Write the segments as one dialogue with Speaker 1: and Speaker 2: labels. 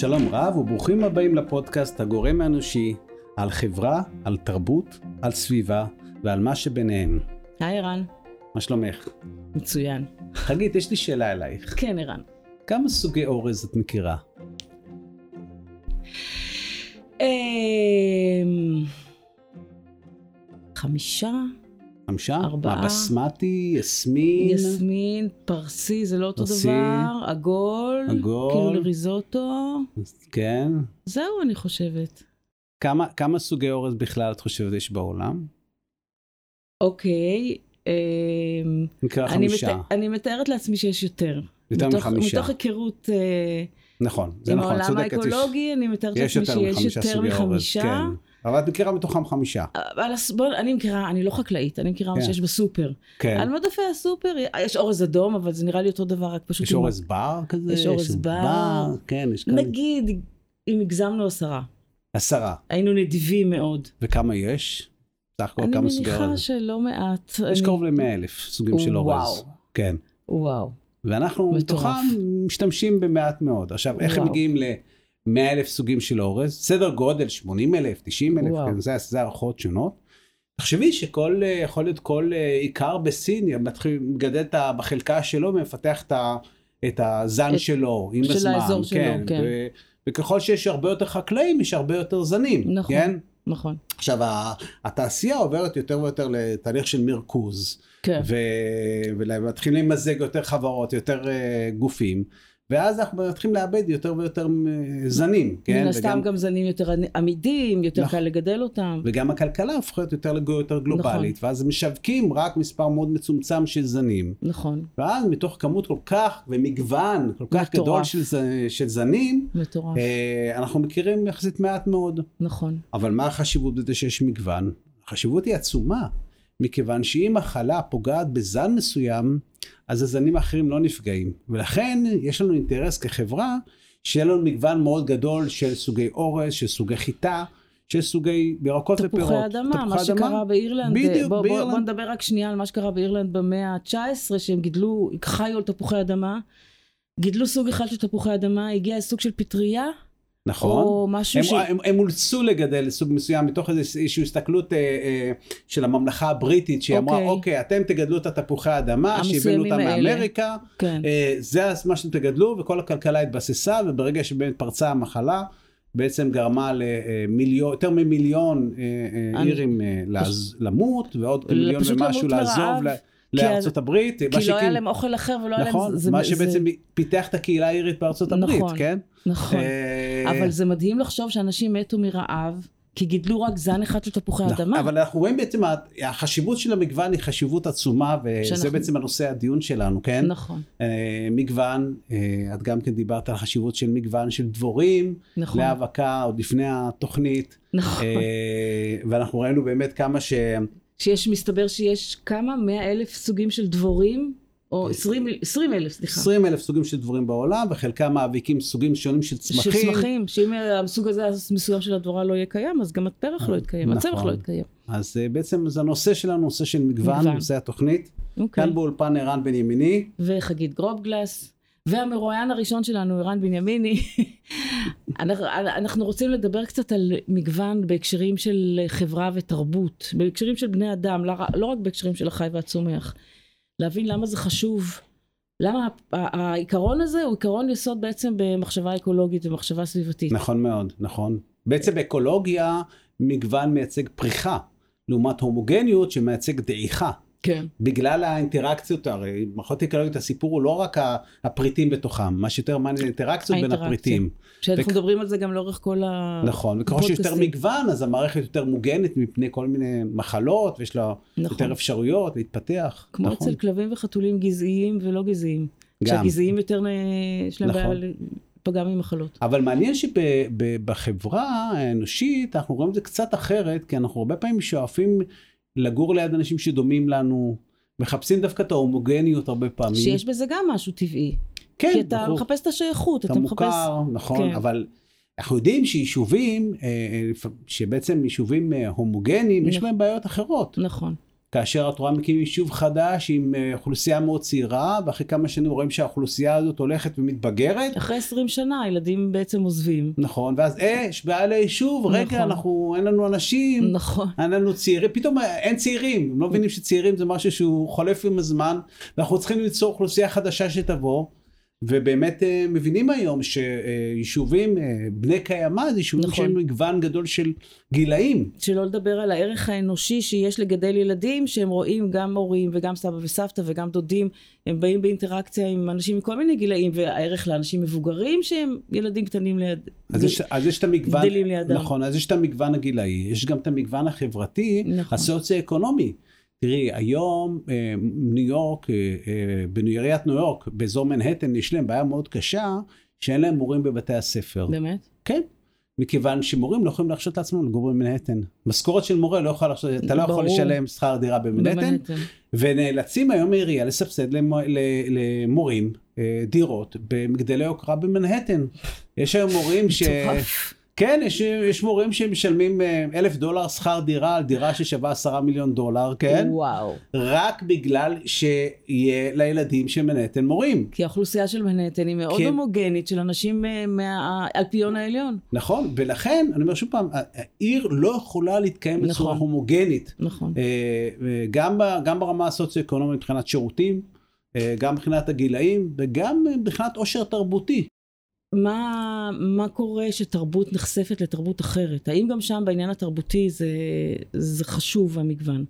Speaker 1: שלום רב וברוכים הבאים לפודקאסט הגורם האנושי על חברה, על תרבות, על סביבה ועל מה שביניהם.
Speaker 2: היי ערן,
Speaker 1: מה שלומך?
Speaker 2: מצוין.
Speaker 1: חגית, יש לי שאלה אלייך.
Speaker 2: כן ערן.
Speaker 1: כמה סוגי אורז את מכירה?
Speaker 2: אמ, חמישה,
Speaker 1: חמישה?
Speaker 2: ארבעה.
Speaker 1: מה, בסמטי, יסמין?
Speaker 2: יסמין, פרסי, זה לא אותו
Speaker 1: פרסי,
Speaker 2: דבר, עגול,
Speaker 1: עגול.
Speaker 2: כאילו לריזוטו,
Speaker 1: כן.
Speaker 2: זהו אני חושבת.
Speaker 1: כמה, כמה סוגי אורז בכלל את חושבת יש בעולם?
Speaker 2: אוקיי, אמ,
Speaker 1: מכירה
Speaker 2: אני,
Speaker 1: חמישה.
Speaker 2: מת... אני מתארת לעצמי שיש יותר.
Speaker 1: יותר
Speaker 2: מתוך,
Speaker 1: מחמישה.
Speaker 2: מתוך היכרות אה,
Speaker 1: נכון, זה
Speaker 2: עם
Speaker 1: נכון,
Speaker 2: העולם
Speaker 1: צודקת. יש-
Speaker 2: האקולוגי, אני מתארת
Speaker 1: יש
Speaker 2: לעצמי שיש יותר מחמישה.
Speaker 1: כן. אבל את מכירה מתוכם חמישה.
Speaker 2: אבל בוא, אני מכירה, אני לא חקלאית, אני מכירה מה
Speaker 1: כן.
Speaker 2: שיש בסופר.
Speaker 1: כן.
Speaker 2: על מדפי הסופר יש אורז אדום, אבל זה נראה לי אותו דבר, רק פשוט...
Speaker 1: יש
Speaker 2: עם-
Speaker 1: אורז בר כזה?
Speaker 2: יש אורז בר.
Speaker 1: כן, יש כאן
Speaker 2: נגיד, אם הגזמנו עשרה,
Speaker 1: עשרה.
Speaker 2: היינו נדיבים מאוד.
Speaker 1: וכמה יש? סך הכל
Speaker 2: אני
Speaker 1: כמה סוגי
Speaker 2: מניחה
Speaker 1: אורז?
Speaker 2: שלא מעט.
Speaker 1: יש
Speaker 2: אני-
Speaker 1: קרוב ל-100 אלף סוגים של אורז.
Speaker 2: וואו.
Speaker 1: כן.
Speaker 2: וואו.
Speaker 1: ואנחנו. מתוכם משתמשים במעט מאוד. עכשיו, איך הם
Speaker 2: וואו.
Speaker 1: מגיעים ל-100 אלף סוגים של אורז? סדר גודל 80 אלף, 90 אלף. כן, זה זה הערכות שונות. תחשבי שכל, אה, יכול להיות כל אה, איכר בסין מתחיל, מגדל את ה- בחלקה שלו ומפתח את ה- את הזן
Speaker 2: את-
Speaker 1: שלו עם
Speaker 2: של
Speaker 1: הזמן.
Speaker 2: האזור שלו, כן.
Speaker 1: ו- וככל שיש הרבה יותר חקלאים, יש הרבה יותר זנים.
Speaker 2: נכון.
Speaker 1: כן?
Speaker 2: נכון.
Speaker 1: עכשיו, התעשייה עוברת יותר ויותר לתהליך של מרכוז.
Speaker 2: כן.
Speaker 1: ו- ומתחילים למזג יותר חברות, יותר uh, גופים, ואז אנחנו מתחילים לאבד יותר ויותר uh, זנים, כן?
Speaker 2: מן הסתם
Speaker 1: וגם,
Speaker 2: גם זנים יותר עמידים, יותר
Speaker 1: נכון.
Speaker 2: קל לגדל אותם.
Speaker 1: וגם הכלכלה הופכת יותר יותר גלובלית, ואז משווקים רק מספר מאוד מצומצם של זנים,
Speaker 2: נכון.
Speaker 1: ואז מתוך כמות כל כך, ומגוון כל כך
Speaker 2: מטורף.
Speaker 1: גדול של, ז- של זנים,
Speaker 2: מטורף.
Speaker 1: uh, אנחנו מכירים יחסית מעט מאוד.
Speaker 2: נכון.
Speaker 1: אבל מה החשיבות בזה שיש מגוון? החשיבות היא עצומה, מכיוון שאם מחלה פוגעת בזן מסוים, אז הזנים האחרים לא נפגעים. ולכן יש לנו אינטרס כחברה שיהיה לנו מגוון מאוד גדול של סוגי אורז, של סוגי חיטה, של סוגי ירקות ופירות.
Speaker 2: תפוחי אדמה, מה שקרה באירלנד,
Speaker 1: בדיוק,
Speaker 2: בוא, בוא,
Speaker 1: באירלנד.
Speaker 2: בוא נדבר רק שנייה על מה שקרה באירלנד במאה ה-19, שהם גידלו, חיו על תפוחי אדמה, גידלו סוג אחד של תפוחי אדמה, הגיע סוג של פטריה,
Speaker 1: נכון.
Speaker 2: או משהו
Speaker 1: הם,
Speaker 2: ש...
Speaker 1: הם, הם אולצו לגדל סוג מסוים מתוך איזושהי הסתכלות אה, אה, של הממלכה הבריטית שהיא אמרה
Speaker 2: אוקיי.
Speaker 1: אוקיי אתם תגדלו את התפוחי האדמה שהבאנו אותם
Speaker 2: האלה.
Speaker 1: מאמריקה
Speaker 2: כן,
Speaker 1: אה, זה מה שאתם תגדלו וכל הכלכלה התבססה וברגע שבאמת פרצה המחלה בעצם גרמה למיליון יותר ממיליון אה, אה,
Speaker 2: אני-
Speaker 1: אירים אה, לעז- למות ועוד
Speaker 2: ל-
Speaker 1: מיליון
Speaker 2: פשוט
Speaker 1: ומשהו לעזוב ל- לארצות הברית.
Speaker 2: כי לא היה
Speaker 1: שכאילו-
Speaker 2: להם אוכל אחר ולא היה להם...
Speaker 1: נכון,
Speaker 2: זה-
Speaker 1: מה
Speaker 2: זה-
Speaker 1: שבעצם פיתח את הקהילה האירית בארצות הברית,
Speaker 2: נכון.
Speaker 1: כן?
Speaker 2: נכון,
Speaker 1: אה,
Speaker 2: אבל זה מדהים לחשוב שאנשים מתו מרעב, כי גידלו רק זן אחד של תפוחי
Speaker 1: נכון,
Speaker 2: אדמה.
Speaker 1: אבל אנחנו רואים בעצם החשיבות של המגוון היא חשיבות עצומה וזה
Speaker 2: שאנחנו-
Speaker 1: בעצם הנושא הדיון שלנו, כן?
Speaker 2: נכון,
Speaker 1: אה, מגוון, אה, את גם כן דיברת על החשיבות של מגוון של דבורים
Speaker 2: נכון,
Speaker 1: להאבקה עוד לפני התוכנית,
Speaker 2: נכון.
Speaker 1: אה, ואנחנו ראינו באמת כמה ש...
Speaker 2: שיש, מסתבר שיש כמה? מאה אלף סוגים של דבורים? או עשרים עשרים אלף, סליחה.
Speaker 1: 20 אלף סוגים של דבורים בעולם וחלקם מאביקים סוגים שונים של צמחים.
Speaker 2: של צמחים, שאם הסוג הזה המסוים של הדבורה לא יהיה קיים, אז גם הפרח לא יתקיים, הצמח
Speaker 1: נכון.
Speaker 2: לא יתקיים.
Speaker 1: אז אה, בעצם זה הנושא שלנו, נושא של מגוון,
Speaker 2: מגוון.
Speaker 1: נושא התוכנית.
Speaker 2: אוקיי.
Speaker 1: כאן באולפן ערן בן ימיני.
Speaker 2: וחגית גרובגלס, והמרואיין הראשון שלנו, ערן בנימיני. אנחנו, אנחנו רוצים לדבר קצת על מגוון בהקשרים של חברה ותרבות, בהקשרים של בני אדם, לא, רק בהקשרים של החי והצומח. להבין למה זה חשוב. למה העיקרון הזה הוא עיקרון יסוד בעצם במחשבה אקולוגית ומחשבה סביבתית.
Speaker 1: נכון מאוד, נכון. בעצם באקולוגיה מגוון מייצג פריחה, לעומת הומוגניות שמייצג דעיכה.
Speaker 2: כן.
Speaker 1: בגלל האינטראקציות, הרי מערכות אקולוגיות הסיפור הוא לא רק הפריטים בתוכם, מה שיותר מעניין האינטראקציות בין. הפריטים.
Speaker 2: שאנחנו מדברים על זה גם לאורך כל ה...
Speaker 1: נכון, וככל שיש יותר. מגוון אז המערכת יותר מוגנת מפני כל מיני מחלות ויש לה
Speaker 2: נכון.
Speaker 1: יותר אפשרויות להתפתח.
Speaker 2: כמו
Speaker 1: נכון.
Speaker 2: אצל כלבים וחתולים גזעיים ולא גזעיים.
Speaker 1: גם.
Speaker 2: שהגזעיים יותר, נ- יש להם
Speaker 1: נכון.
Speaker 2: בעיה להיפגע ממחלות.
Speaker 1: אבל מעניין שבחברה האנושית אנחנו רואים את זה קצת אחרת, כי אנחנו הרבה פעמים שואפים לגור ליד אנשים שדומים לנו, מחפשים דווקא את ההומוגניות הרבה פעמים.
Speaker 2: שיש בזה גם משהו טבעי.
Speaker 1: כן,
Speaker 2: כי אתה
Speaker 1: אנחנו-
Speaker 2: מחפש את השייכות,
Speaker 1: אתה
Speaker 2: אתה מחפש...
Speaker 1: מוכר, נכון,
Speaker 2: כן.
Speaker 1: אבל אנחנו יודעים שיישובים, אה, אה, שבעצם יישובים אה, הומוגניים, יש
Speaker 2: נכון.
Speaker 1: בהם בעיות אחרות.
Speaker 2: נכון.
Speaker 1: כאשר את רואה מקים יישוב חדש עם אה, אוכלוסייה מאוד צעירה, ואחרי כמה שנים רואים שהאוכלוסייה הזאת הולכת ומתבגרת.
Speaker 2: אחרי 20 שנה הילדים בעצם עוזבים.
Speaker 1: נכון, ואז אה, יש בעיה ליישוב, רגע,
Speaker 2: נכון.
Speaker 1: אנחנו, אין לנו אנשים,
Speaker 2: נכון.
Speaker 1: אין לנו צעירים, פתאום אה, אין צעירים, הם לא מבינים שצעירים זה משהו שהוא חולף עם הזמן, ואנחנו צריכים ליצור אוכלוסייה חדשה שתבוא. ובאמת אה, מבינים היום שיישובים אה, בני קיימא זה יישובים
Speaker 2: נכון.
Speaker 1: שהם מגוון גדול של גילאים.
Speaker 2: שלא לדבר על הערך האנושי שיש לגדל ילדים שהם רואים גם הורים וגם סבא וסבתא וגם דודים הם באים באינטראקציה עם אנשים מכל מיני גילאים והערך לאנשים מבוגרים שהם ילדים קטנים ליד
Speaker 1: אז יש, אז יש את המגוון,
Speaker 2: גדלים לידם.
Speaker 1: נכון, אז יש את המגוון הגילאי, יש גם את המגוון החברתי,
Speaker 2: נכון.
Speaker 1: הסוציו-אקונומי. תראי, היום אה, ניו יורק, אה, אה, בעיריית ניו יורק, באזור מנהטן, יש להם בעיה מאוד קשה, שאין להם מורים בבתי הספר.
Speaker 2: באמת
Speaker 1: כן, מכיוון שמורים לא יכולים להרשות לעצמם לגור במנהטן. משכורת של מורה לא יכולה להרשות, אתה לא יכול. לשלם שכר דירה במנהטן,
Speaker 2: במנהטן.
Speaker 1: ונאלצים היום העירייה לסבסד למו- למורים דירות במגדלי יוקרה במנהטן. יש היום מורים ש... כן, יש, יש מורים שמשלמים אה, אלף דולר שכר דירה על דירה ששווה עשרה מיליון דולר, כן?
Speaker 2: וואו
Speaker 1: רק בגלל שיהיה לילדים של מנהטן מורים.
Speaker 2: כי האוכלוסייה של מנהטן היא מאוד
Speaker 1: כן.
Speaker 2: הומוגנית של אנשים אה, מהאלפיון העליון
Speaker 1: נכון, ולכן, אני אומר שוב פעם, העיר לא יכולה להתקיים בצורה
Speaker 2: נכון.
Speaker 1: הומוגנית.
Speaker 2: נכון
Speaker 1: אה, גם, גם ברמה הסוציו-אקונומית מבחינת שירותים, גם מבחינת הגילאים, וגם מבחינת עושר תרבותי.
Speaker 2: מה, מה קורה שתרבות נחשפת לתרבות אחרת? האם גם שם בעניין התרבותי זה, זה חשוב המגוון?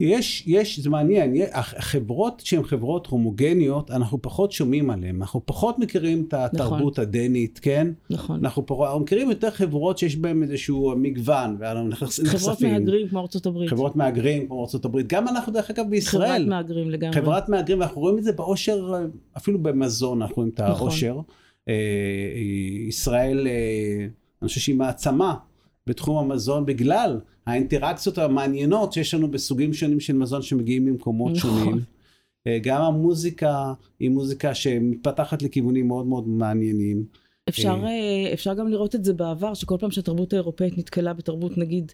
Speaker 1: יש, יש, זה מעניין, החברות שהן חברות הומוגניות, אנחנו פחות שומעים עליהן, אנחנו פחות מכירים את התרבות הדנית, כן?
Speaker 2: נכון.
Speaker 1: אנחנו, פחות, אנחנו מכירים יותר חברות שיש בהן איזשהו מגוון, ואנחנו נחשפים.
Speaker 2: חברות מהגרים כמו ארצות הברית.
Speaker 1: חברות מהגרים כמו ארה"ב, גם אנחנו דרך אגב
Speaker 2: חברת
Speaker 1: בישראל,
Speaker 2: מהגרים לגמרי.
Speaker 1: חברת מהגרים, ואנחנו רואים את זה בעושר, אפילו במזון אנחנו רואים את
Speaker 2: נכון.
Speaker 1: העושר. אה, ישראל, אה, אני חושב שהיא מעצמה בתחום המזון בגלל האינטראקציות המעניינות שיש לנו בסוגים שונים של מזון שמגיעים ממקומות
Speaker 2: נכון.
Speaker 1: שונים. אה, גם המוזיקה היא מוזיקה שמתפתחת לכיוונים מאוד מאוד מעניינים.
Speaker 2: אפשר, אה, אפשר גם לראות את זה בעבר, שכל פעם שהתרבות האירופאית נתקלה בתרבות נגיד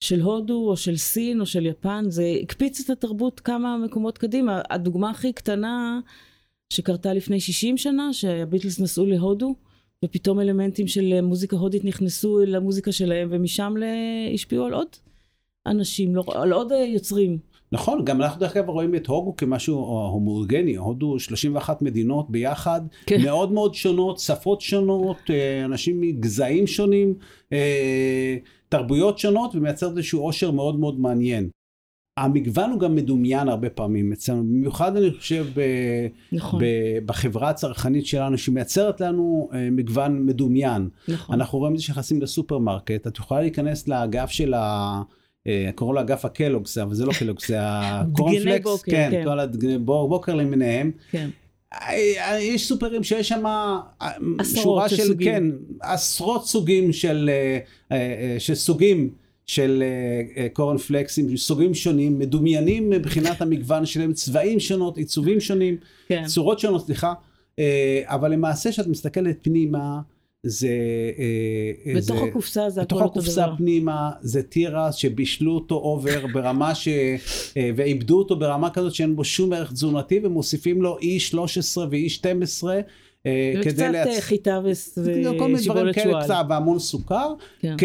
Speaker 2: של הודו או של סין או של יפן, זה הקפיץ את התרבות כמה מקומות קדימה. הדוגמה הכי קטנה שקרתה לפני 60 שנה, שהביטלס נסעו להודו, ופתאום אלמנטים של מוזיקה הודית נכנסו למוזיקה שלהם, ומשם השפיעו על עוד אנשים, לא, על עוד אה, יוצרים.
Speaker 1: נכון, גם אנחנו דרך אגב רואים את הודו כמשהו הומוגני, הודו 31 מדינות ביחד,
Speaker 2: כן.
Speaker 1: מאוד מאוד שונות, שפות שונות, אה, אנשים מגזעים שונים, אה, תרבויות שונות, ומייצר איזשהו עושר מאוד מאוד מעניין. המגוון הוא גם מדומיין הרבה פעמים אצלנו, במיוחד אני חושב ב,
Speaker 2: נכון,
Speaker 1: ב, בחברה הצרכנית שלנו, שמייצרת לנו אה, מגוון מדומיין.
Speaker 2: נכון.
Speaker 1: אנחנו רואים את זה שנכנסים לסופרמרקט, את יכולה להיכנס לאגף של ה... אה, קראו לו אגף ה Kellogg's, אבל זה לא Kellogg's, זה הקורנפלקס,
Speaker 2: בוקר,
Speaker 1: כן,
Speaker 2: כן.
Speaker 1: כל הדגני בוקר למיניהם.
Speaker 2: כן.
Speaker 1: אה, יש סופרים שיש שם שורה
Speaker 2: של סוגים.
Speaker 1: כן, עשרות סוגים של, של סוגים של אה, אה, קורנפלקסים, סוגים שונים, מדומיינים מבחינת המגוון שלהם, צבעים שונות, עיצובים שונים.
Speaker 2: כן.
Speaker 1: צורות שונות, סליחה, אה, אבל למעשה כשאת מסתכלת פנימה, זה...
Speaker 2: בתוך
Speaker 1: זה-
Speaker 2: הקופסה זה הכל
Speaker 1: בתוך
Speaker 2: אותו
Speaker 1: הקופסה
Speaker 2: דבר.
Speaker 1: פנימה זה תירס שבישלו אותו אובר ברמה ש... ועיבדו אותו ברמה כזאת שאין בו שום ערך תזונתי ומוסיפים לו E13 ו-E12 אה, כדי
Speaker 2: וקצת
Speaker 1: להצ...
Speaker 2: אה, חיטה ושיבולת שועל.
Speaker 1: קצת, והמון סוכר.
Speaker 2: כן.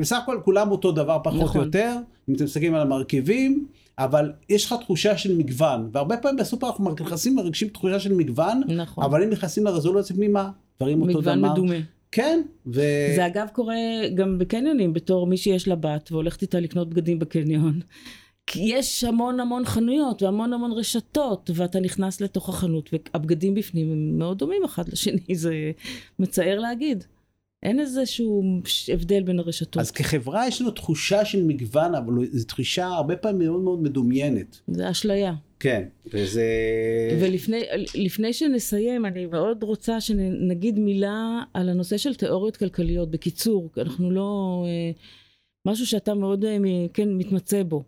Speaker 1: בסך הכל כולם אותו דבר פחות
Speaker 2: נכון.
Speaker 1: יותר, אם אתם מסתכלים על המרכיבים, אבל יש לך תחושה של מגוון, והרבה פעמים בסופר אנחנו נכנסים מרגישים תחושה של מגוון,
Speaker 2: נכון.
Speaker 1: אבל אם נכנסים לרזולוציה פנימה, דברים אותו דבר.
Speaker 2: מגוון מדומה.
Speaker 1: כן, ו...
Speaker 2: זה אגב קורה גם בקניונים בתור מי שיש לה בת והולכת איתה לקנות בגדים בקניון. כי יש המון המון חנויות והמון המון רשתות ואתה נכנס לתוך החנות והבגדים בפנים הם מאוד דומים אחד לשני זה מצער להגיד. אין איזשהו הבדל בין הרשתות.
Speaker 1: אז כחברה יש לנו תחושה של מגוון, אבל זו תחושה הרבה פעמים מאוד מאוד מדומיינת.
Speaker 2: זה אשליה.
Speaker 1: כן, וזה...
Speaker 2: ולפני לפני שנסיים אני מאוד רוצה שנגיד מילה על הנושא של תיאוריות כלכליות בקיצור אנחנו לא אה, משהו שאתה מאוד אה, כן מתמצא בו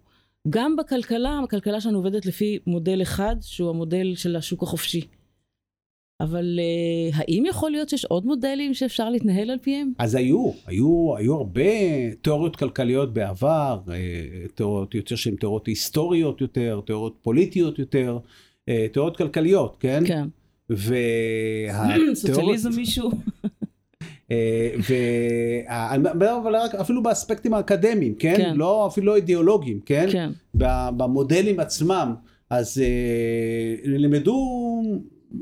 Speaker 2: גם בכלכלה הכלכלה שלנו עובדת לפי מודל אחד שהוא המודל של השוק החופשי אבל uh, האם יכול להיות שיש עוד מודלים שאפשר להתנהל על פיהם?
Speaker 1: אז היו, היו, היו הרבה תיאוריות כלכליות בעבר, תיאוריות יותר שהן תיאוריות היסטוריות יותר, תיאוריות פוליטיות יותר, תיאוריות כלכליות, כן?
Speaker 2: כן.
Speaker 1: והתיאוריות...
Speaker 2: סוציאליזם מישהו?
Speaker 1: אפילו באספקטים האקדמיים, כן? כן. לא, אפילו לא אידיאולוגיים, כן?
Speaker 2: כן.
Speaker 1: במודלים עצמם. אז למדו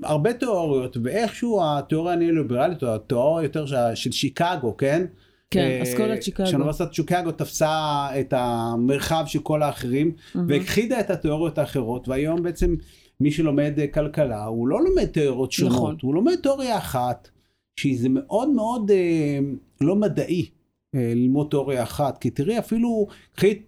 Speaker 1: הרבה תיאוריות, ואיכשהו התיאוריה הניאו-ליברלית, או התיאוריה יותר של שיקגו, כן?
Speaker 2: כן, אסכולת שיקגו.
Speaker 1: שאוניברסיטת שיקגו תפסה את המרחב של כל האחרים, והכחידה את התיאוריות האחרות, והיום בעצם מי שלומד כלכלה, הוא לא לומד תיאוריות שונות, נכון. הוא לומד תיאוריה אחת, שזה מאוד מאוד אה, לא מדעי אה, ללמוד תיאוריה אחת, כי תראי אפילו, קחי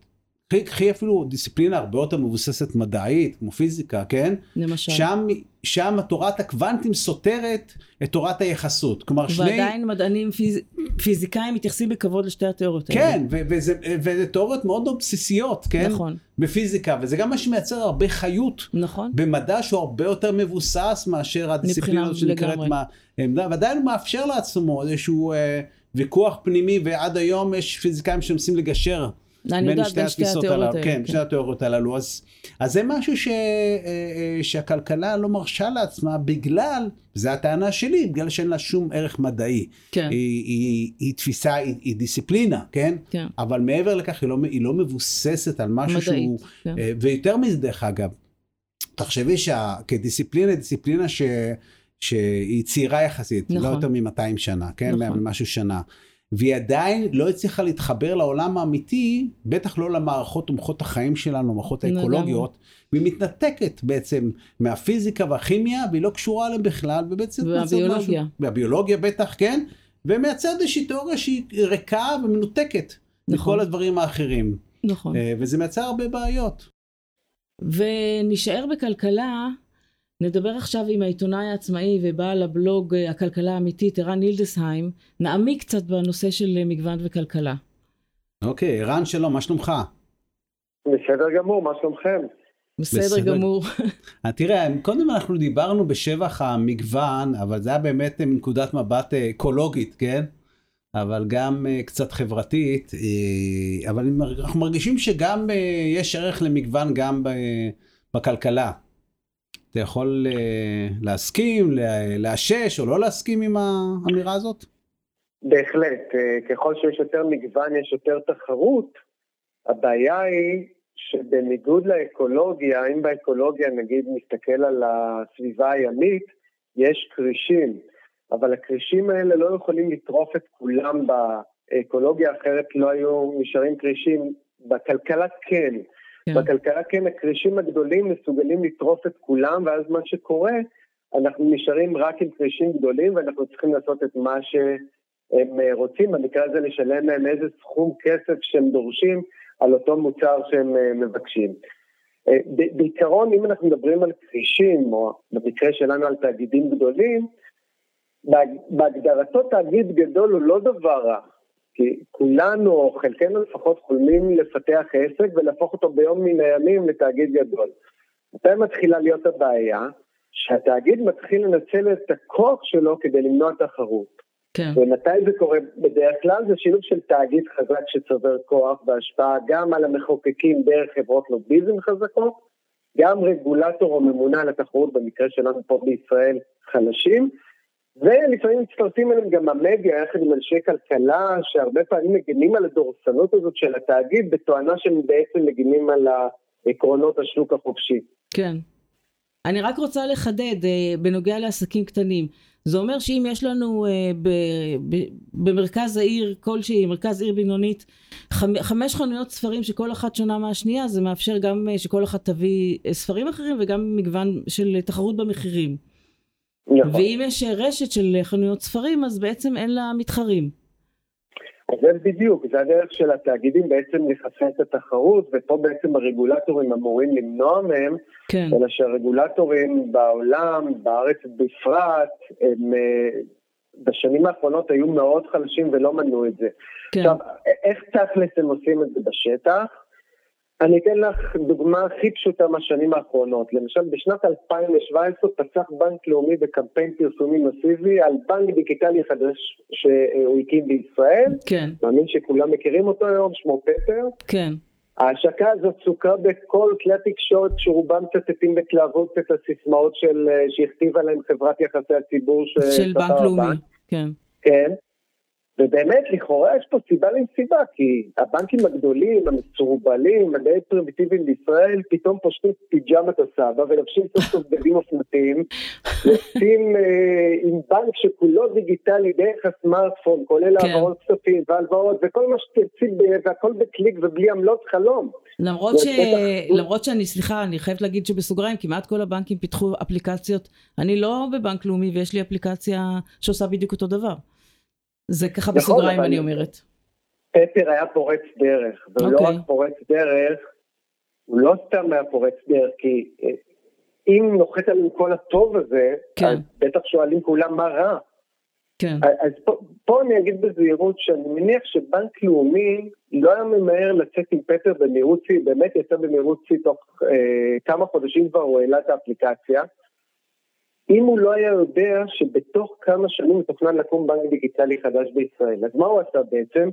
Speaker 1: קחי אפילו דיסציפלינה הרבה יותר מבוססת מדעית, כמו פיזיקה, כן?
Speaker 2: למשל.
Speaker 1: שם, שם תורת הקוונטים סותרת את תורת היחסות. כלומר,
Speaker 2: שני... ועדיין מדענים פיז... פיזיקאים מתייחסים בכבוד לשתי התיאוריות
Speaker 1: האלה. כן, ו- וזה, וזה תיאוריות מאוד מאוד בסיסיות, כן?
Speaker 2: נכון.
Speaker 1: בפיזיקה, וזה גם מה שמייצר הרבה חיות.
Speaker 2: נכון.
Speaker 1: במדע שהוא הרבה יותר מבוסס מאשר הדיסציפלינה שנקראת מה... ועדיין הוא מאפשר לעצמו איזשהו אה, ויכוח פנימי, ועד היום יש פיזיקאים שמנסים לגשר.
Speaker 2: אני יודעת בין שתי התיאוריות האלה.
Speaker 1: כן, כן, שתי התיאוריות הללו. אז, אז זה משהו ש, אה, אה, שהכלכלה לא מרשה לעצמה בגלל, זו הטענה שלי, בגלל שאין לה שום ערך מדעי.
Speaker 2: כן.
Speaker 1: היא, היא, היא תפיסה, היא, היא דיסציפלינה, כן?
Speaker 2: כן?
Speaker 1: אבל מעבר לכך היא לא, היא לא מבוססת על משהו
Speaker 2: מדעית,
Speaker 1: שהוא...
Speaker 2: כן.
Speaker 1: אה, ויותר מזה דרך אגב, תחשבי שכדיסציפלינה, דיסציפלינה ש... שהיא צעירה יחסית,
Speaker 2: נכון.
Speaker 1: לא יותר מ-200 שנה, כן?
Speaker 2: נכון.
Speaker 1: ממשהו שנה. והיא עדיין לא הצליחה להתחבר לעולם האמיתי, בטח לא למערכות תומכות החיים שלנו, המערכות האקולוגיות, והיא מתנתקת בעצם מהפיזיקה והכימיה, והיא לא קשורה אליהם בכלל, ובעצם...
Speaker 2: והביולוגיה.
Speaker 1: והביולוגיה בטח, כן? ומייצרת איזושהי תיאוריה שהיא ריקה ומנותקת
Speaker 2: נכון.
Speaker 1: מכל הדברים האחרים.
Speaker 2: נכון.
Speaker 1: אה, וזה מייצר הרבה בעיות.
Speaker 2: ונשאר בכלכלה, נדבר עכשיו עם העיתונאי העצמאי ובעל הבלוג אה, הכלכלה האמיתית ערן הילדסהיים, נעמיק קצת בנושא של אה, מגוון וכלכלה.
Speaker 1: אוקיי, ערן שלום, מה שלומך?
Speaker 3: בסדר גמור, מה שלומכם?
Speaker 2: בסדר,
Speaker 1: בסדר.
Speaker 2: גמור.
Speaker 1: אה, תראה, קודם אנחנו דיברנו בשבח המגוון, אבל זה היה באמת מנקודת מבט אקולוגית, כן? אבל גם קצת חברתית, אבל אנחנו מרגישים שגם יש ערך למגוון גם ב- בכלכלה. אתה יכול אה, להסכים, לה- לאשש או לא להסכים עם האמירה הזאת?
Speaker 3: בהחלט, אה, ככל שיש יותר מגוון יש יותר תחרות. הבעיה היא שבניגוד לאקולוגיה, אם באקולוגיה נגיד נסתכל על הסביבה הימית, יש כרישים, אבל הכרישים האלה לא יכולים לטרוף את כולם באקולוגיה, אחרת לא היו נשארים כרישים. בכלכלה כן.
Speaker 2: כן.
Speaker 3: בכלכלה כן, הכרישים הגדולים מסוגלים לטרוף את כולם, ואז מה שקורה, אנחנו נשארים רק עם כרישים גדולים, ואנחנו צריכים לעשות את מה שהם אה, רוצים, במקרה הזה לשלם להם איזה סכום כסף שהם דורשים על אותו מוצר שהם אה, מבקשים. אה, בעיקרון, אם אנחנו מדברים על כרישים, או במקרה שלנו על תאגידים גדולים, בהג- בהגדרתו תאגיד גדול הוא לא דבר רע. כי כולנו, או חלקנו לפחות, חולמים לפתח עסק ולהפוך אותו ביום מן הימים לתאגיד גדול. מתי מתחילה להיות הבעיה? שהתאגיד מתחיל לנצל את הכוח שלו כדי למנוע תחרות.
Speaker 2: כן.
Speaker 3: ומתי זה קורה? בדרך כלל זה שילוב של תאגיד חזק שצובר כוח והשפעה גם על המחוקקים דרך חברות לוביזם חזקות, גם רגולטור או ממונה על התחרות, במקרה שלנו פה בישראל, חלשים, ולפעמים מצטרפים אליהם גם המדיה יחד עם אנשי כלכלה, שהרבה פעמים מגינים על הדורסנות הזאת של התאגיד, בתואנה שהם בעצם מגינים על עקרונות השוק החופשי.
Speaker 2: כן. אני רק רוצה לחדד אה, בנוגע לעסקים קטנים. זה אומר שאם יש לנו אה, ב, ב, במרכז העיר כלשהי, מרכז עיר בינונית, חמ, חמש חנויות ספרים שכל אחת שונה מהשנייה, זה מאפשר גם אה, שכל אחת תביא ספרים אחרים וגם מגוון של תחרות במחירים.
Speaker 3: נכון.
Speaker 2: ואם יש אה, רשת של אה, חנויות ספרים, אז בעצם אין לה מתחרים.
Speaker 3: אז זה בדיוק, זה הדרך של התאגידים בעצם לחסן את התחרות, ופה בעצם הרגולטורים אמורים למנוע מהם,
Speaker 2: כן,
Speaker 3: אלא שהרגולטורים בעולם, בארץ בפרט, הם אה, בשנים האחרונות היו מאוד חלשים ולא מנעו את זה.
Speaker 2: כן,
Speaker 3: עכשיו, איך תכלס הם עושים את זה בשטח? אני אתן לך דוגמה הכי פשוטה מהשנים האחרונות. למשל, בשנת 2017 פצח בנק לאומי בקמפיין פרסומי מסיבי על בנק דיגיטלי חדש שהוא הקים בישראל.
Speaker 2: כן.
Speaker 3: מאמין שכולם מכירים אותו היום, שמו פטר.
Speaker 2: כן.
Speaker 3: ההשקה הזאת סוכרה בכל כלי התקשורת שרובם מצטטים בהתלהבות את הסיסמאות של, שהכתיבה להם חברת יחסי הציבור
Speaker 2: של בנק לאומי, כן.
Speaker 3: כן. ובאמת, לכאורה יש פה סיבה למסיבה, כי הבנקים הגדולים, המסורבלים, הדי פרימיטיביים בישראל, פתאום פושטים פיג'מת הסבא ולבשים סוף סוף בגדים אופנתיים, יוצאים אה, עם בנק שכולו דיגיטלי דרך הסמארטפון, כולל כן. העברות כספים והלוואות וכל מה שתרצי, והכל בקליק ובלי עמלות חלום.
Speaker 2: למרות, ש... למרות שאני, סליחה, אני חייבת להגיד שבסוגריים כמעט כל הבנקים פיתחו אפליקציות, אני לא בבנק לאומי ויש לי אפליקציה שעושה בדיוק אותו דבר. זה ככה נכון, בסוגריים אני אומרת.
Speaker 3: פטר היה פורץ דרך, ולא okay. אוקיי. רק פורץ דרך, הוא לא סתם היה פורץ דרך, כי אה, אם נוחת עלינו כל הטוב הזה, כן. אז בטח שואלים כולם מה רע.
Speaker 2: כן.
Speaker 3: אז פה, פה אני אגיד בזהירות שאני מניח שבנק לאומי לא היה ממהר לצאת עם פטר במהירות שיא, באמת יצא במהירות שיא תוך אה, כמה חודשים כבר הוא העלה את האפליקציה. אם הוא לא היה יודע שבתוך כמה שנים מתוכנן לקום בנק דיגיטלי חדש בישראל. אז מה הוא עשה בעצם?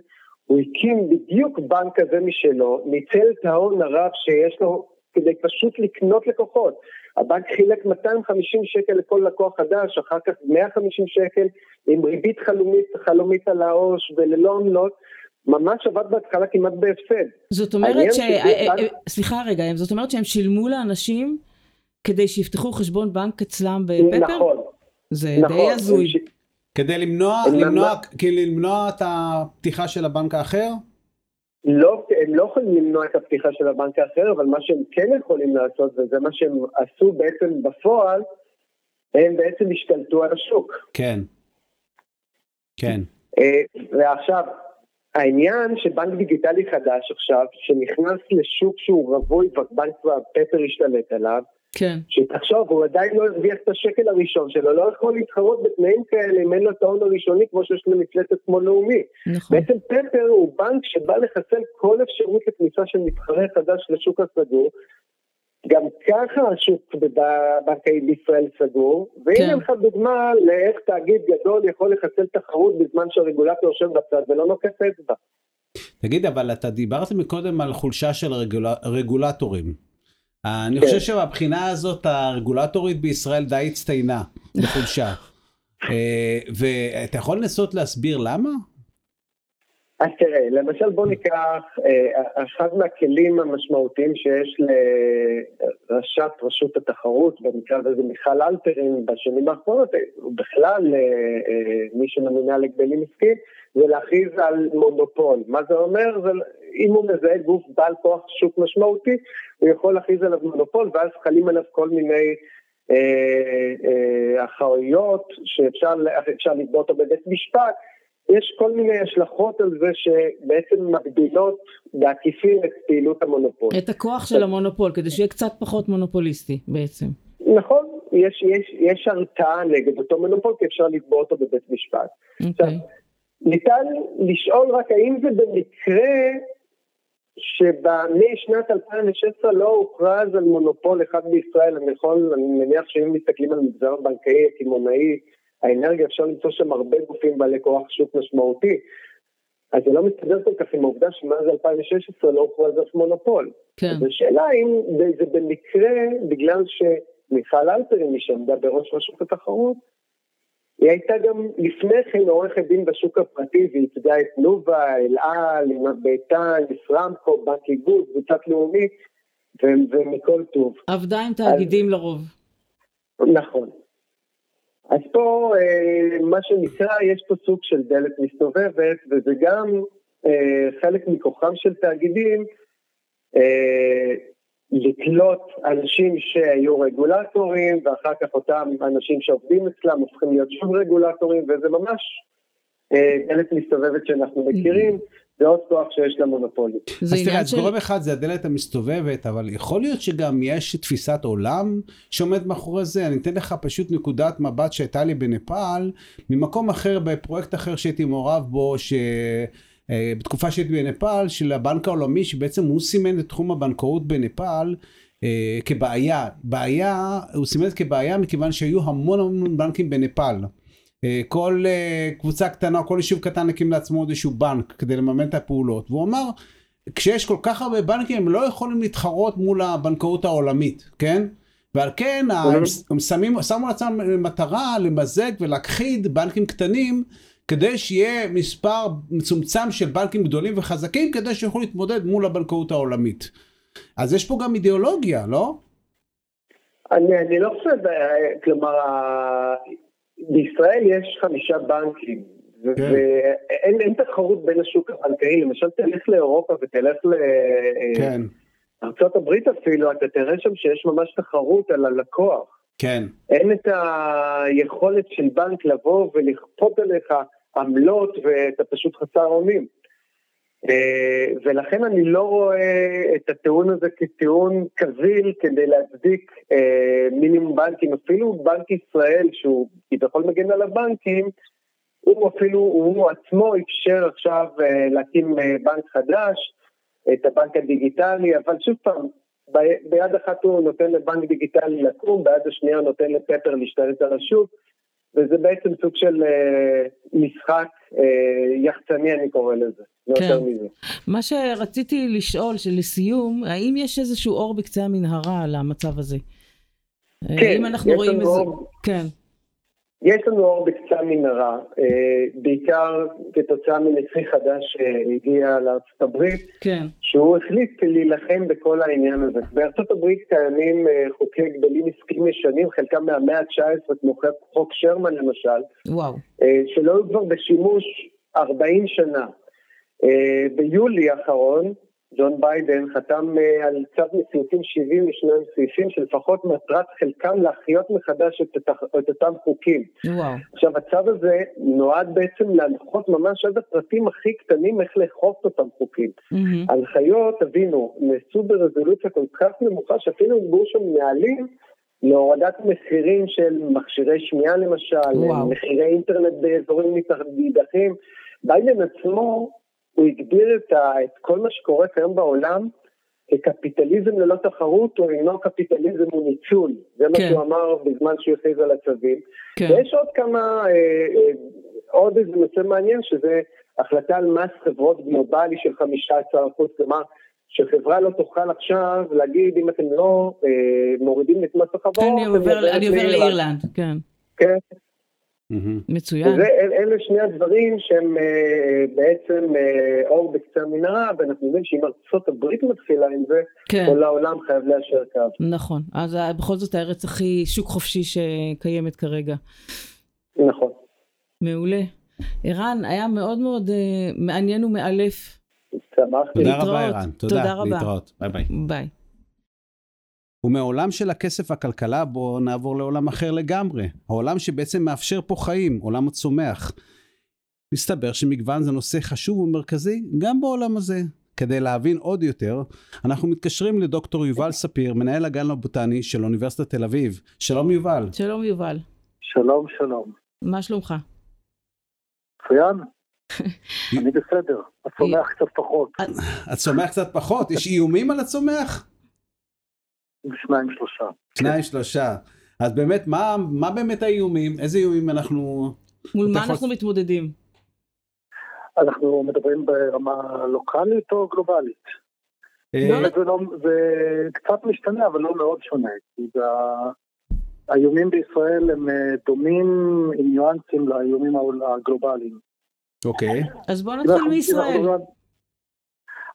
Speaker 3: הוא הקים בדיוק בנק כזה משלו, ניצל את ההון הרב שיש לו כדי פשוט לקנות לקוחות. הבנק חילק 250 שקל לכל לקוח חדש, אחר כך 150 שקל עם ריבית חלומית, חלומית על העו"ש וללא עמלות. ממש עבד בהתחלה כמעט בהפסד.
Speaker 2: זאת אומרת ש... אה, אה, אה, סליחה רגע, זאת אומרת שהם שילמו לאנשים כדי שיפתחו חשבון בנק אצלם בפפר?
Speaker 3: נכון.
Speaker 2: זה נכון, די הזוי. ש...
Speaker 1: כדי למנוע, למנוע, כדי למנוע את הפתיחה של הבנק האחר?
Speaker 3: לא, הם לא יכולים למנוע את הפתיחה של הבנק האחר, אבל מה שהם כן יכולים לעשות, וזה מה שהם עשו בעצם בפועל, הם בעצם השתלטו על השוק.
Speaker 1: כן. כן.
Speaker 3: אה, ועכשיו, העניין שבנק דיגיטלי חדש עכשיו, שנכנס לשוק שהוא רווי ובנק והפפר השתלט עליו,
Speaker 2: כן.
Speaker 3: שתחשוב, הוא עדיין לא הרוויח את השקל הראשון שלו, לא יכול להתחרות בתנאים כאלה אם אין לו את ההון הראשוני כמו שיש למפלטת כמו לאומי.
Speaker 2: נכון.
Speaker 3: בעצם פפר הוא בנק שבא לחסל כל אפשרות לכניסה של מתחרה חדש לשוק הסגור. גם ככה השוק בבנקאי בישראל סגור, והנה כן. לך דוגמה לאיך תאגיד גדול יכול לחסל תחרות בזמן שהרגולטור יושב בצד ולא נוקף אצבע.
Speaker 1: תגיד, אבל אתה דיברת מקודם על חולשה של רגול... רגולטורים. אני כן. חושב שבבחינה הזאת הרגולטורית בישראל די הצטיינה בחולשה. אה, ואתה יכול לנסות להסביר למה?
Speaker 3: אז תראה, למשל בוא ניקח, אה, אחד מהכלים המשמעותיים שיש לראשת רשות התחרות, במקרה הזה מיכל אלפרין בשנים האחרונות, ובכלל אה, מי שממונה על הגבלים עסקיים, זה להכריז על מונופול. מה זה אומר? זה, אם הוא מזהה גוף בעל כוח שוק משמעותי, הוא יכול להכריז עליו מונופול, ואז חלים עליו כל מיני אה, אה, אחריות שאפשר לתבוע אותו בבית משפט. יש כל מיני השלכות על זה שבעצם מגבילות בעקיפין את פעילות המונופול.
Speaker 2: את הכוח של המונופול, כדי שיהיה קצת פחות מונופוליסטי בעצם.
Speaker 3: נכון, יש, יש, יש הרתעה נגד אותו מונופול, כי אפשר לתבוע אותו בבית משפט. Okay. עכשיו, אוקיי. ניתן לשאול רק האם זה במקרה שמשנת 2016 לא הוכרז על מונופול אחד בישראל, אני יכול, אני מניח שאם מסתכלים על המגזר הבנקאי, הקמעונאי, האנרגיה, אפשר למצוא שם הרבה גופים בעלי כוח שוק משמעותי. אז זה לא מסתדר כל כך עם העובדה שמאז 2016 לא הוכרז על מונופול.
Speaker 2: כן.
Speaker 3: אז השאלה אם זה במקרה, בגלל שמיכל אלפרין, מי שעמדה בראש רשות התחרות, היא הייתה גם לפני כן עורכת דין בשוק הפרטי וייצגה את תנובה, אל על, ביתן, ישראמקו, בנק איגוד, קבוצת לאומית ומכל טוב.
Speaker 2: עבדה עם תאגידים אז, לרוב.
Speaker 3: נכון. אז פה אה, מה שנקרא, יש פה סוג של דלת מסתובבת, וזה גם אה, חלק מכוחם של תאגידים, אה, לקלוט אנשים שהיו רגולטורים, ואחר כך אותם אנשים שעובדים אצלם הופכים להיות שוב רגולטורים, וזה ממש אה, דלת מסתובבת שאנחנו מכירים. זה עוד כוח שיש למונופולים.
Speaker 1: אז תראה, אז גורם אחד זה הדלת המסתובבת, אבל יכול להיות שגם יש תפיסת עולם שעומד מאחורי זה. אני אתן לך פשוט נקודת מבט שהייתה לי בנפאל, ממקום אחר, בפרויקט אחר שהייתי מעורב בו, ש... אה, בתקופה שהייתי בנפאל, של הבנק העולמי, שבעצם הוא סימן את תחום הבנקאות בנפאל אה, כבעיה. בעיה, הוא סימן את כבעיה מכיוון שהיו המון המון בנקים בנפאל. אה, כל קבוצה קטנה, כל יישוב קטן הקים לעצמו איזשהו בנק כדי לממן את הפעולות. והוא אמר, כשיש כל כך הרבה בנקים הם לא יכולים להתחרות מול הבנקאות העולמית, כן? ועל כן הם שמים, שמו לעצמם מטרה למזג ולהכחיד בנקים קטנים כדי שיהיה מספר מצומצם של בנקים גדולים וחזקים כדי שיוכלו להתמודד מול הבנקאות העולמית. אז יש פה גם אידיאולוגיה, לא?
Speaker 3: אני, אני לא חושב, כלומר, בישראל יש חמישה בנקים, כן. ואין תחרות בין השוק הבנקאי, למשל תלך לאירופה ותלך ל... כן. ארצות הברית אפילו, אתה תראה שם שיש ממש תחרות על הלקוח.
Speaker 1: כן.
Speaker 3: אין את היכולת של בנק לבוא ולכפות עליך עמלות ואתה פשוט חסר אונים. אה, ולכן אני לא רואה את הטיעון הזה כטיעון קביל כדי להצדיק אה, מינימום בנקים. אפילו בנק ישראל, שהוא כביכול מגן על הבנקים, הוא אפילו, הוא עצמו אפשר עכשיו אה, להקים בנק חדש, את הבנק הדיגיטלי, אבל שוב פעם, ביד אחת הוא נותן לבנק דיגיטלי לקום, ביד השנייה הוא נותן לפפר להשתלט על השוק, וזה בעצם סוג של אה, משחק אה, יחצני אני קורא לזה, לא כן. יותר מזה.
Speaker 2: מה שרציתי לשאול, שלסיום, האם יש איזשהו אור בקצה המנהרה על המצב הזה?
Speaker 3: כן, האם אנחנו רואים איזה... אור...
Speaker 2: כן.
Speaker 3: יש לנו אור בקצה המנהרה, אה, בעיקר כתוצאה מנשיא חדש שהגיע לארצות הברית,
Speaker 2: כן.
Speaker 3: שהוא החליט להילחם בכל העניין הזה. בארצות הברית קיימים אה, חוקי הגבלים עסקיים ישנים, חלקם מהמאה ה-19, כמו חוק שרמן למשל,
Speaker 2: וואו.
Speaker 3: אה, שלא היו כבר בשימוש 40 שנה. ביולי האחרון, ג'ון ביידן חתם אה, על צו נשיאותים 72 סעיפים שלפחות מטרת חלקם להחיות מחדש את, את אותם חוקים.
Speaker 2: וואו.
Speaker 3: עכשיו הצו הזה נועד בעצם להנחות ממש עד הפרטים הכי קטנים איך לאכוף את אותם חוקים. Mm-hmm. הנחיות, תבינו, נעשו ברזולוציה כל כך נמוכה שאפילו נגבו שם נהלים להורדת מחירים של מכשירי שמיעה למשל, וואו. מחירי אינטרנט באזורים נידחים. ביידן עצמו הוא הגדיר את, ה, את כל מה שקורה כיום בעולם כקפיטליזם ללא תחרות, או אינו קפיטליזם הוא ניצול. זה כן. מה שהוא אמר בזמן שהוא הכריז על הצווים. כן. ויש עוד כמה, אה, אה, עוד איזה נושא מעניין, שזה החלטה על מס חברות גלובלי של 15%, כלומר, שחברה לא תוכל עכשיו להגיד, אם אתם לא אה, מורידים את מס החברות...
Speaker 2: אני עובר, אני עובר לאירלנד, כן.
Speaker 3: כן.
Speaker 2: מצוין.
Speaker 3: וזה, אלה שני הדברים שהם אה, בעצם אה, אור בקצה המנהרה, ואנחנו יודעים שאם ארצות הברית מתחילה עם זה, כן. כל העולם חייב לאשר קו.
Speaker 2: נכון, אז אה, בכל זאת הארץ הכי שוק חופשי שקיימת כרגע.
Speaker 3: נכון.
Speaker 2: מעולה. ערן, היה מאוד מאוד אה, מעניין ומאלף.
Speaker 3: שמחתי.
Speaker 1: תודה רבה ערן, תודה, תודה רבה. להתראות, ביי ביי.
Speaker 2: ביי.
Speaker 1: ומעולם של הכסף והכלכלה בואו נעבור לעולם אחר לגמרי. העולם שבעצם מאפשר פה חיים, עולם הצומח. מסתבר שמגוון זה נושא חשוב ומרכזי גם בעולם הזה. כדי להבין עוד יותר, אנחנו מתקשרים לדוקטור יובל ספיר, מנהל הגן הבוטני של אוניברסיטת תל אביב. שלום יובל.
Speaker 2: שלום יובל.
Speaker 4: שלום שלום.
Speaker 2: מה שלומך?
Speaker 4: מצוין. אני בסדר, הצומח קצת פחות.
Speaker 1: הצומח קצת פחות? יש איומים על הצומח?
Speaker 4: שניים שלושה.
Speaker 1: שניים שלושה. אז באמת, מה, מה באמת האיומים? איזה איומים אנחנו...
Speaker 2: מול מה אנחנו מתמודדים?
Speaker 4: אנחנו מדברים ברמה לוקאלית או גלובלית? אה, לא, זה, לא, זה קצת משתנה, אבל לא מאוד שונה. כי זה... האיומים בישראל הם אה, דומים עם ניואנסים לאיומים הגלובליים.
Speaker 1: אוקיי.
Speaker 2: אז בואו נתחיל מישראל.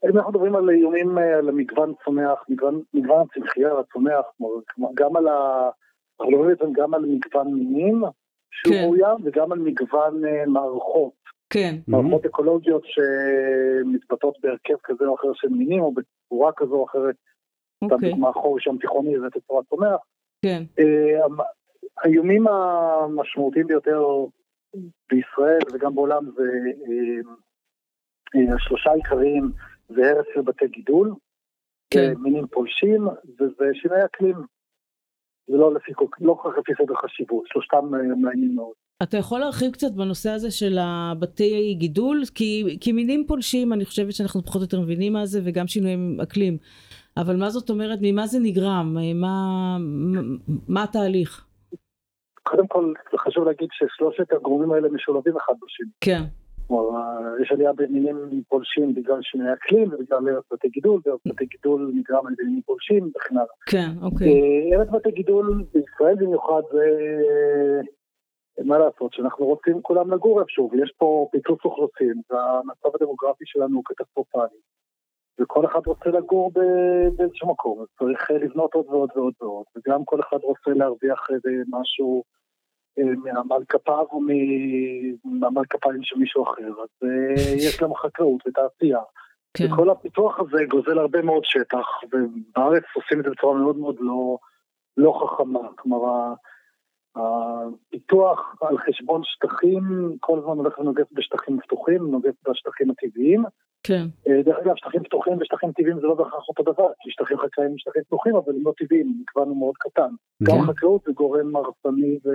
Speaker 4: אם אנחנו מדברים על איומים אה, על המגוון צומח, מגוון, מגוון הצמחייה הצומח, גם על ה... אנחנו מדברים בעצם גם על מגוון מינים שהוא כן. מאוים וגם על מגוון uh, מערכות.
Speaker 2: כן.
Speaker 4: מערכות mm-hmm. אקולוגיות שמתבטאות בהרכב כזה או אחר של מינים או בצורה כזו או אחרת. אוקיי. דוגמה חור שם תיכוני זה תצורת צומח.
Speaker 2: כן.
Speaker 4: Uh, האיומים המשמעותיים ביותר בישראל וגם בעולם זה uh, uh, השלושה עיקריים זה הרס של בתי גידול, כן. מינים פולשים, וזה שינוי אקלים. ולא לפי, לא כל כך לפי סדר חשיבות, שלושתם מעניינים מאוד.
Speaker 2: אתה יכול להרחיב קצת בנושא הזה של הבתי גידול? כי, כי מינים פולשים, אני חושבת שאנחנו פחות או יותר מבינים מה זה, וגם שינויי אקלים. אבל מה זאת אומרת, ממה זה נגרם? מה, מה התהליך?
Speaker 4: קודם כל, חשוב להגיד ששלושת הגורמים האלה משולבים אחד בשני.
Speaker 2: כן.
Speaker 4: כלומר, יש עלייה במינים פולשים בגלל שינוי אקלים ובגלל בתי גידול, ובתי גידול נגרם על ידי מינים פולשים וכן הלאה.
Speaker 2: כן, אוקיי.
Speaker 4: ארץ בתי גידול בישראל במיוחד זה... מה לעשות, שאנחנו רוצים כולם לגור איפשהו, ויש פה פיצוץ אוכלוסין, והמצב הדמוגרפי שלנו הוא קטסטרופלי. וכל אחד רוצה לגור באיזשהו מקום, אז צריך לבנות עוד ועוד ועוד ועוד, וגם כל אחד רוצה להרוויח איזה משהו מעמל כפיו או מעמל כפיים של מישהו אחר, אז יש גם חקלאות ותעשייה. כן. וכל הפיתוח הזה גוזל הרבה מאוד שטח, ובארץ עושים את זה בצורה מאוד מאוד לא, לא חכמה. כלומר, הפיתוח על חשבון שטחים כל הזמן הולך ונוגס בשטחים פתוחים, נוגס בשטחים הטבעיים.
Speaker 2: כן.
Speaker 4: דרך אגב, שטחים פתוחים ושטחים טבעיים זה לא בהכרח אותו דבר, כי שטחים חקלאיים הם שטחים פתוחים, אבל הם לא טבעיים, מגוון הוא מאוד קטן. כן. גם חקלאות זה גורם הרסני ו...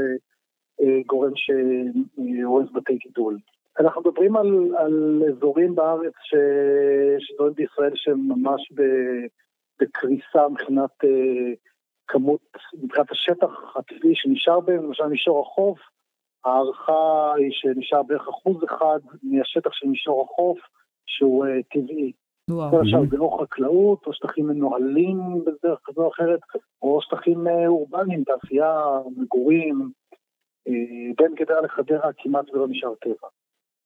Speaker 4: אה, גורם שהורס בתי גידול. אנחנו מדברים על, על אזורים בארץ, ש... אזורים בישראל שהם ממש בקריסה מבחינת uh, כמות, מבחינת השטח הטבעי שנשאר בהם, למשל מישור החוף, ההערכה היא שנשאר בערך אחוז אחד מהשטח של מישור החוף שהוא uh, טבעי. וואו. עכשיו זה או חקלאות, או שטחים מנוהלים בדרך כזו או אחרת, או שטחים אורבניים, תעשייה, מגורים, אה, בין גדרה לחדרה כמעט ולא נשאר טבע.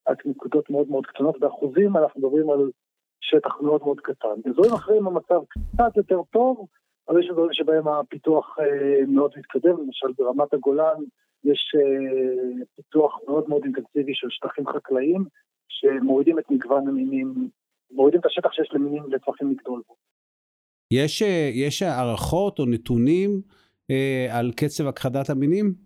Speaker 4: רק נקודות מאוד מאוד קטנות, באחוזים אנחנו מדברים על שטח מאוד מאוד קטן. באזורים אחרים המצב קצת יותר טוב, אבל יש אזורים שבהם הפיתוח אה, מאוד מתקדם, למשל ברמת הגולן יש אה, פיתוח מאוד מאוד אינטנסיבי של שטחים חקלאיים, שמורידים את מגוון המינים, מורידים את השטח שיש למינים לטווחים לגדול בו.
Speaker 1: יש, יש הערכות או נתונים אה, על קצב הכחדת המינים?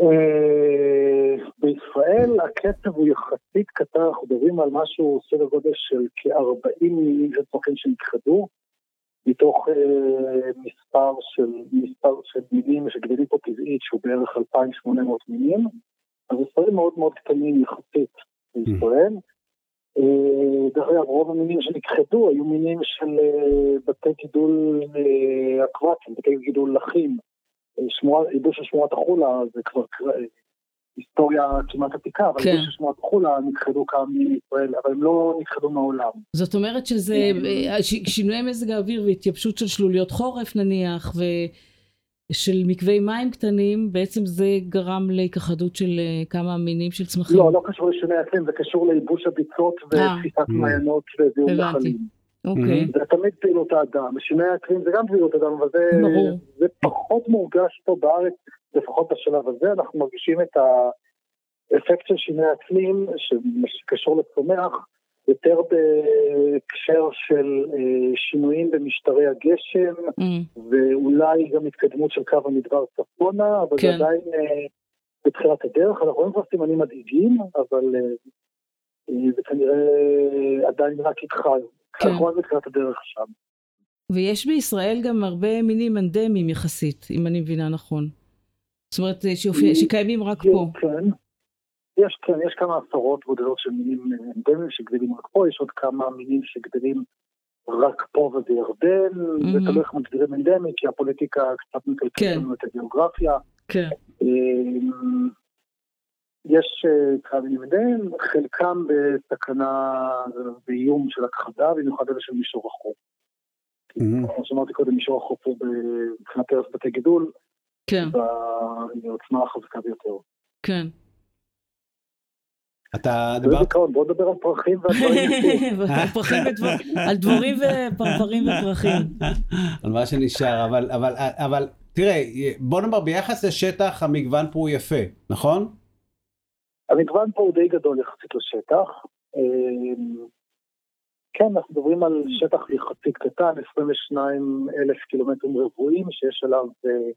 Speaker 4: אה, בישראל הקצב הוא יחסית קטן, אנחנו מדברים על משהו סדר גודל של כ-40 מילים של תוכן שנכחדו, מתוך אה, מספר של, מספר של מילים שגדלים פה טבעית שהוא בערך 2,800 מילים, אז מספרים מאוד מאוד קטנים יחסית בישראל. אה, דרך אגב, רוב המינים שנכחדו היו מינים של בתי גידול אקוואטיים, בתי גידול לחים. עיבוד של שמורת החולה זה כבר היסטוריה כמעט עתיקה, אבל כן. עיבוד של שמורת החולה נכחדו כמה מישראל, אבל הם לא נכחדו מעולם.
Speaker 2: זאת אומרת שזה כן. אה, שינויי מזג האוויר והתייבשות של שלוליות חורף נניח, ושל מקווי מים קטנים, בעצם זה גרם להיכחדות של אה, כמה מינים של צמחים.
Speaker 4: לא, לא קשור לשינוי אקלים, זה קשור לייבוש הביצות אה. ותפיסת מעיינות וזיהום נחלים.
Speaker 2: אוקיי.
Speaker 4: זה תמיד פעילות האדם, שינוי האקלים זה גם פעילות האדם, אבל זה, זה פחות מורגש פה בארץ, לפחות בשלב הזה, אנחנו מרגישים את האפקט של שינוי האקלים, שקשור לצומח, יותר בהקשר של אה, שינויים במשטרי הגשם, mm. ואולי גם התקדמות של קו המדבר צפונה, אבל כן. זה עדיין אה, בתחילת הדרך, אנחנו רואים כבר סימנים מדאיגים, אבל אה, זה כנראה עדיין רק התחל. כן. אנחנו רק בתחילת הדרך שם.
Speaker 2: ויש בישראל גם הרבה מינים אנדמיים יחסית, אם אני מבינה נכון. זאת אומרת, שיופי, שקיימים רק פה.
Speaker 4: כן. יש, כן, יש כמה עשרות בודדות של מינים אנדמיים שגדלים רק פה, יש עוד כמה מינים שגדלים רק פה ובירדן, mm-hmm. זה תלוי איך מגדירים אנדמי, כי הפוליטיקה קצת מקלקלת כן. לנו את הגיאוגרפיה.
Speaker 2: כן.
Speaker 4: יש קרב לימודים, חלקם בסכנה, באיום של הכחדה, במיוחד אלה של מישור החוף. כמו שאמרתי קודם, מישור החוף הוא מבחינת ערך בתי גידול,
Speaker 2: כן.
Speaker 4: בעוצמה החזקה ביותר.
Speaker 2: כן.
Speaker 1: אתה דיברת...
Speaker 4: בוא נדבר על פרחים והדברים
Speaker 2: פרחים על דבורים ופרפרים ופרחים.
Speaker 1: על מה שנשאר, אבל תראה, בוא נאמר ביחס לשטח המגוון פה הוא יפה, נכון?
Speaker 4: המגוון פה הוא די גדול יחסית לשטח. אמ, כן, אנחנו מדברים על שטח יחסית קטן, 22 אלף קילומטרים רבועים, שיש עליו אה,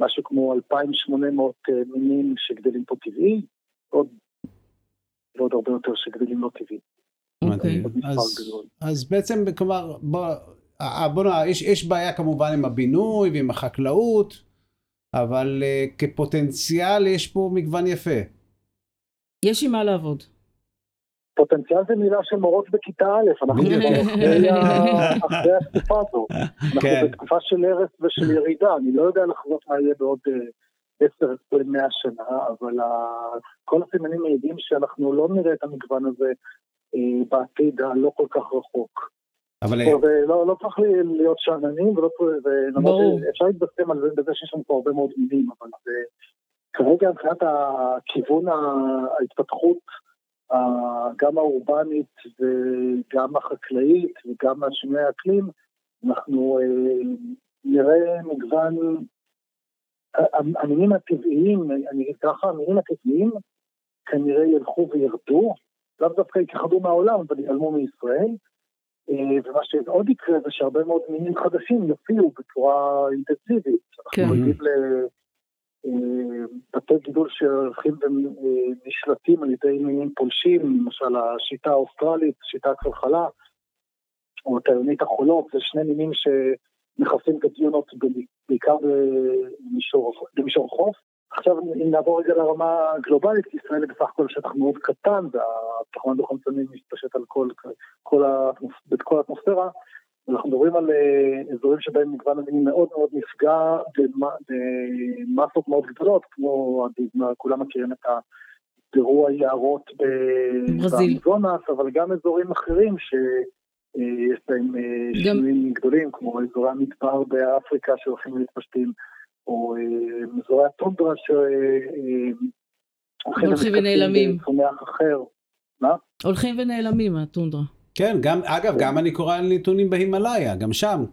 Speaker 4: משהו כמו 2,800 אה, מינים שגדלים פה טבעי, עוד, ועוד הרבה יותר שגדלים לא טבעי.
Speaker 1: אוקיי, אז, אז בעצם, כלומר, בוא, בוא נראה, יש, יש בעיה כמובן עם הבינוי ועם החקלאות, אבל uh, כפוטנציאל יש פה מגוון יפה.
Speaker 2: יש עם מה לעבוד.
Speaker 4: פוטנציאל זה מילה של מורות בכיתה א', אנחנו אחרי התקופה הזו. אנחנו כן. בתקופה של הרס ושל ירידה, אני לא יודע לחזות מה יהיה בעוד אה, עשר, עשרים, מאה שנה, אבל כל הסימנים מעידים שאנחנו לא נראה את המגוון הזה אה, בעתיד הלא כל כך רחוק. אבל... לא, לא צריך להיות שאננים, ולא צריך, ברור. אפשר להתבשם על זה בזה שיש לנו פה הרבה מאוד מילים, אבל זה כרגע מבחינת הכיוון ההתפתחות, גם האורבנית וגם החקלאית וגם השינוי האקלים, אנחנו אה, נראה מגוון, המינים הטבעיים, אני אגיד ככה, המינים הטבעיים כנראה ילכו וירדו, לאו דווקא יכחדו מהעולם, אבל ייעלמו מישראל. אה, ומה שעוד יקרה זה שהרבה מאוד מינים חדשים יופיעו בצורה אינטנסיבית. כן. אנחנו עדים לבתי אה, גידול שהולכים ונשלטים על ידי מינים פולשים, למשל השיטה האוסטרלית, שיטה הכלכלה, או הטיונית החולות, זה שני מינים שמכסים את הדיונות בעיקר במישור חוף. עכשיו אם נעבור רגע לרמה הגלובלית, ישראל היא בסך הכל שטח מאוד קטן והתחמון דו-חמצני מתפשט על כל, כל, כל האטמוספירה. אנחנו מדברים על אה, אזורים שבהם מגוון המינים מאוד מאוד נפגע במסות מאוד גדולות, כמו כולם מכירים את דירוע יערות באמזונס, אבל גם אזורים אחרים שיש בהם אה, שינויים גדולים, כמו אזורי המדבר באפריקה שהולכים ומתפשטים. או אזורי אה, הטונדרה
Speaker 2: שהולכים ונעלמים.
Speaker 4: צומח אחר. מה?
Speaker 2: הולכים ונעלמים הטונדרה.
Speaker 1: כן, גם, אגב, כן. גם אני קורא על נתונים בהימאליה, גם שם.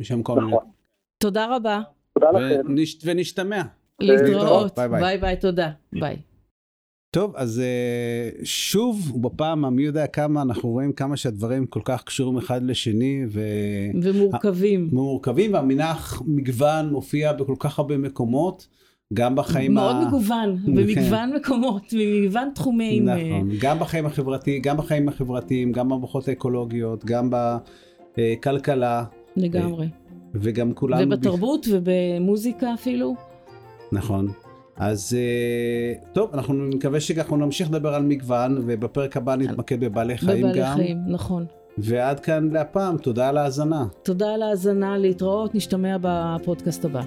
Speaker 1: משם כל מיני.
Speaker 2: נכון. תודה רבה.
Speaker 4: תודה לכם.
Speaker 1: ונשתמע.
Speaker 2: להתראות. ביי ביי, תודה. ביי.
Speaker 1: טוב, אז אה, שוב, בפעם המי יודע כמה, אנחנו רואים כמה שהדברים כל כך קשורים אחד לשני. ו...
Speaker 2: ומורכבים.
Speaker 1: מורכבים, והמנח מגוון מופיע בכל כך הרבה מקומות. גם בחיים
Speaker 2: מאוד ה... מגוון, כן. במגוון מקומות, במגוון תחומים.
Speaker 1: נכון, גם בחיים החברתיים, גם בחיים החברתיים, גם במערכות האקולוגיות, גם בכלכלה.
Speaker 2: לגמרי.
Speaker 1: וגם כולנו...
Speaker 2: ובתרבות ובמוזיקה אפילו.
Speaker 1: נכון. אז אה, טוב, אנחנו נקווה שככה נמשיך לדבר על מגוון, ובפרק הבא נתמקד בבעלי חיים
Speaker 2: בבעלי
Speaker 1: גם.
Speaker 2: בבעלי חיים, נכון.
Speaker 1: ועד כאן להפעם, תודה על ההאזנה.
Speaker 2: תודה על ההאזנה, להתראות, נשתמע בפודקאסט הבא.